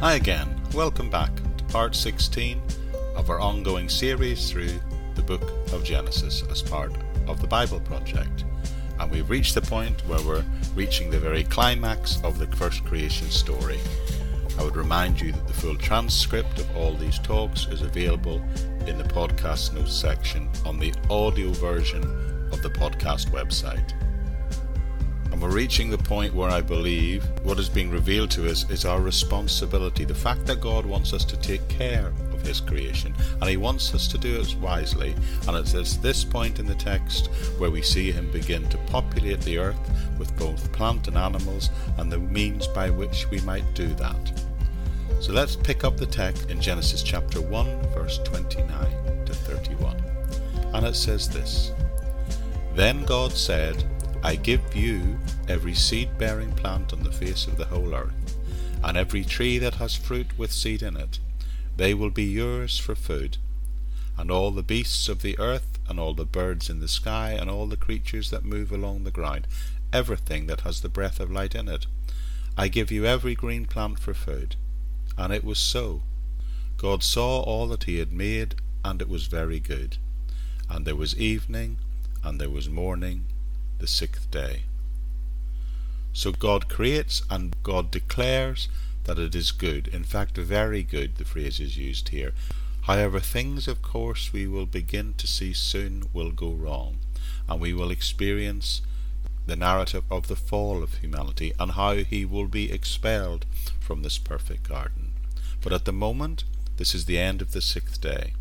Hi again, welcome back to part 16 of our ongoing series through the book of Genesis as part of the Bible Project. And we've reached the point where we're reaching the very climax of the first creation story. I would remind you that the full transcript of all these talks is available in the podcast notes section on the audio version of the podcast website. And we're reaching the point where I believe what is being revealed to us is our responsibility. The fact that God wants us to take care of His creation and He wants us to do it wisely. And it's at this point in the text where we see Him begin to populate the earth with both plant and animals and the means by which we might do that. So let's pick up the text in Genesis chapter 1, verse 29 to 31. And it says this Then God said, I give you every seed bearing plant on the face of the whole earth, and every tree that has fruit with seed in it. They will be yours for food. And all the beasts of the earth, and all the birds in the sky, and all the creatures that move along the ground, everything that has the breath of light in it. I give you every green plant for food. And it was so. God saw all that he had made, and it was very good. And there was evening, and there was morning, the sixth day. So God creates and God declares that it is good. In fact, very good, the phrase is used here. However, things, of course, we will begin to see soon will go wrong, and we will experience the narrative of the fall of humanity and how he will be expelled from this perfect garden. But at the moment, this is the end of the sixth day.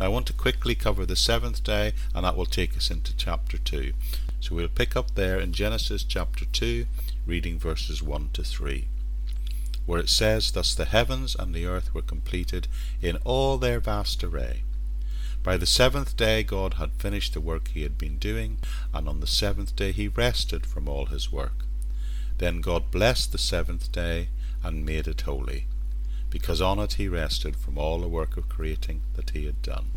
Now I want to quickly cover the seventh day, and that will take us into chapter 2. So we'll pick up there in Genesis chapter 2, reading verses 1 to 3, where it says, Thus the heavens and the earth were completed in all their vast array. By the seventh day God had finished the work he had been doing, and on the seventh day he rested from all his work. Then God blessed the seventh day and made it holy, because on it he rested from all the work of creating that he had done.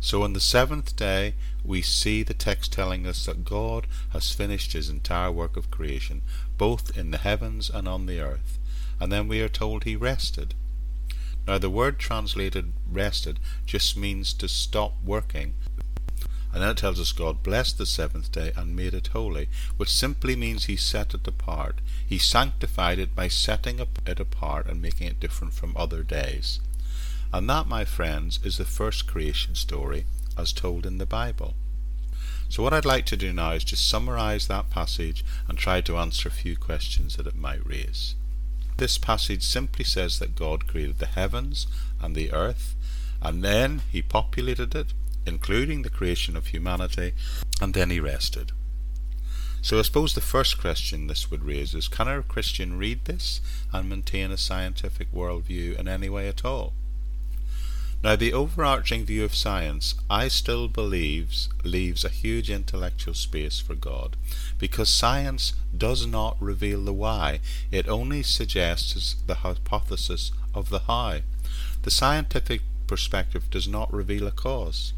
So on the seventh day, we see the text telling us that God has finished his entire work of creation, both in the heavens and on the earth. And then we are told he rested. Now, the word translated rested just means to stop working. And then it tells us God blessed the seventh day and made it holy, which simply means he set it apart. He sanctified it by setting it apart and making it different from other days. And that, my friends, is the first creation story as told in the Bible. So, what I'd like to do now is just summarize that passage and try to answer a few questions that it might raise. This passage simply says that God created the heavens and the earth, and then He populated it, including the creation of humanity, and then He rested. So, I suppose the first question this would raise is can a Christian read this and maintain a scientific worldview in any way at all? Now, the overarching view of science, I still believes, leaves a huge intellectual space for God, because science does not reveal the why, it only suggests the hypothesis of the how. The scientific perspective does not reveal a cause.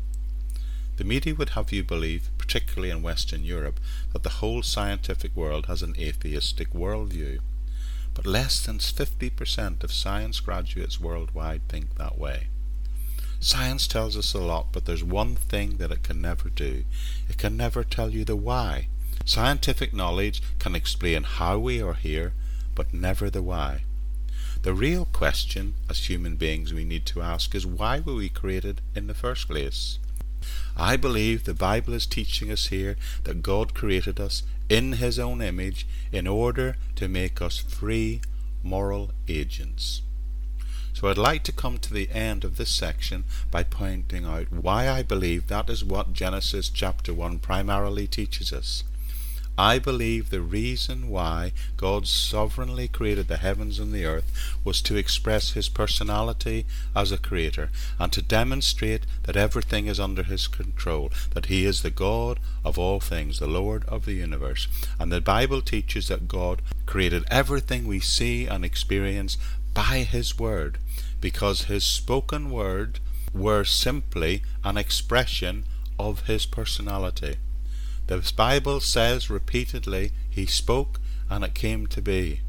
The media would have you believe, particularly in Western Europe, that the whole scientific world has an atheistic worldview. But less than 50% of science graduates worldwide think that way. Science tells us a lot, but there's one thing that it can never do. It can never tell you the why. Scientific knowledge can explain how we are here, but never the why. The real question as human beings we need to ask is why were we created in the first place? I believe the Bible is teaching us here that God created us in His own image in order to make us free moral agents. So I'd like to come to the end of this section by pointing out why I believe that is what Genesis chapter 1 primarily teaches us. I believe the reason why God sovereignly created the heavens and the earth was to express His personality as a creator and to demonstrate that everything is under His control, that He is the God of all things, the Lord of the universe. And the Bible teaches that God created everything we see and experience by His Word, because His spoken Word were simply an expression of His personality. The Bible says repeatedly, He spoke and it came to be.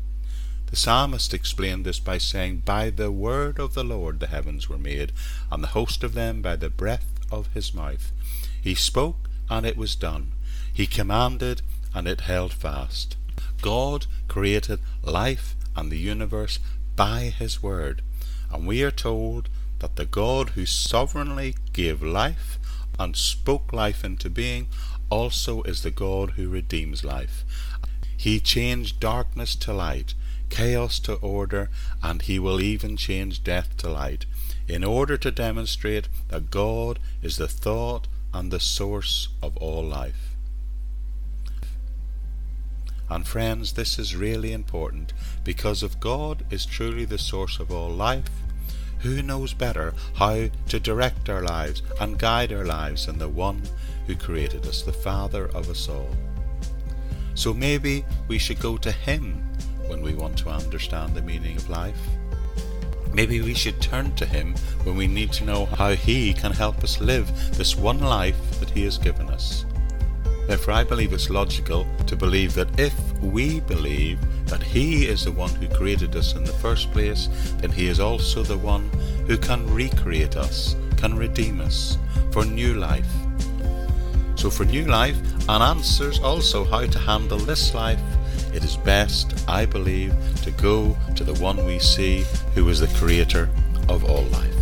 The psalmist explained this by saying, By the word of the Lord the heavens were made, and the host of them by the breath of his mouth. He spoke, and it was done. He commanded, and it held fast. God created life and the universe by his word, and we are told that the God who sovereignly gave life and spoke life into being also is the God who redeems life. He changed darkness to light, chaos to order, and he will even change death to light, in order to demonstrate that God is the thought and the source of all life. And friends, this is really important because if God is truly the source of all life, who knows better how to direct our lives and guide our lives than the one who created us, the Father of us all? So maybe we should go to Him when we want to understand the meaning of life. Maybe we should turn to Him when we need to know how He can help us live this one life that He has given us. Therefore, I believe it's logical to believe that if we believe that He is the one who created us in the first place, then He is also the one who can recreate us, can redeem us for new life. So, for new life and answers also how to handle this life, it is best, I believe, to go to the one we see who is the creator of all life.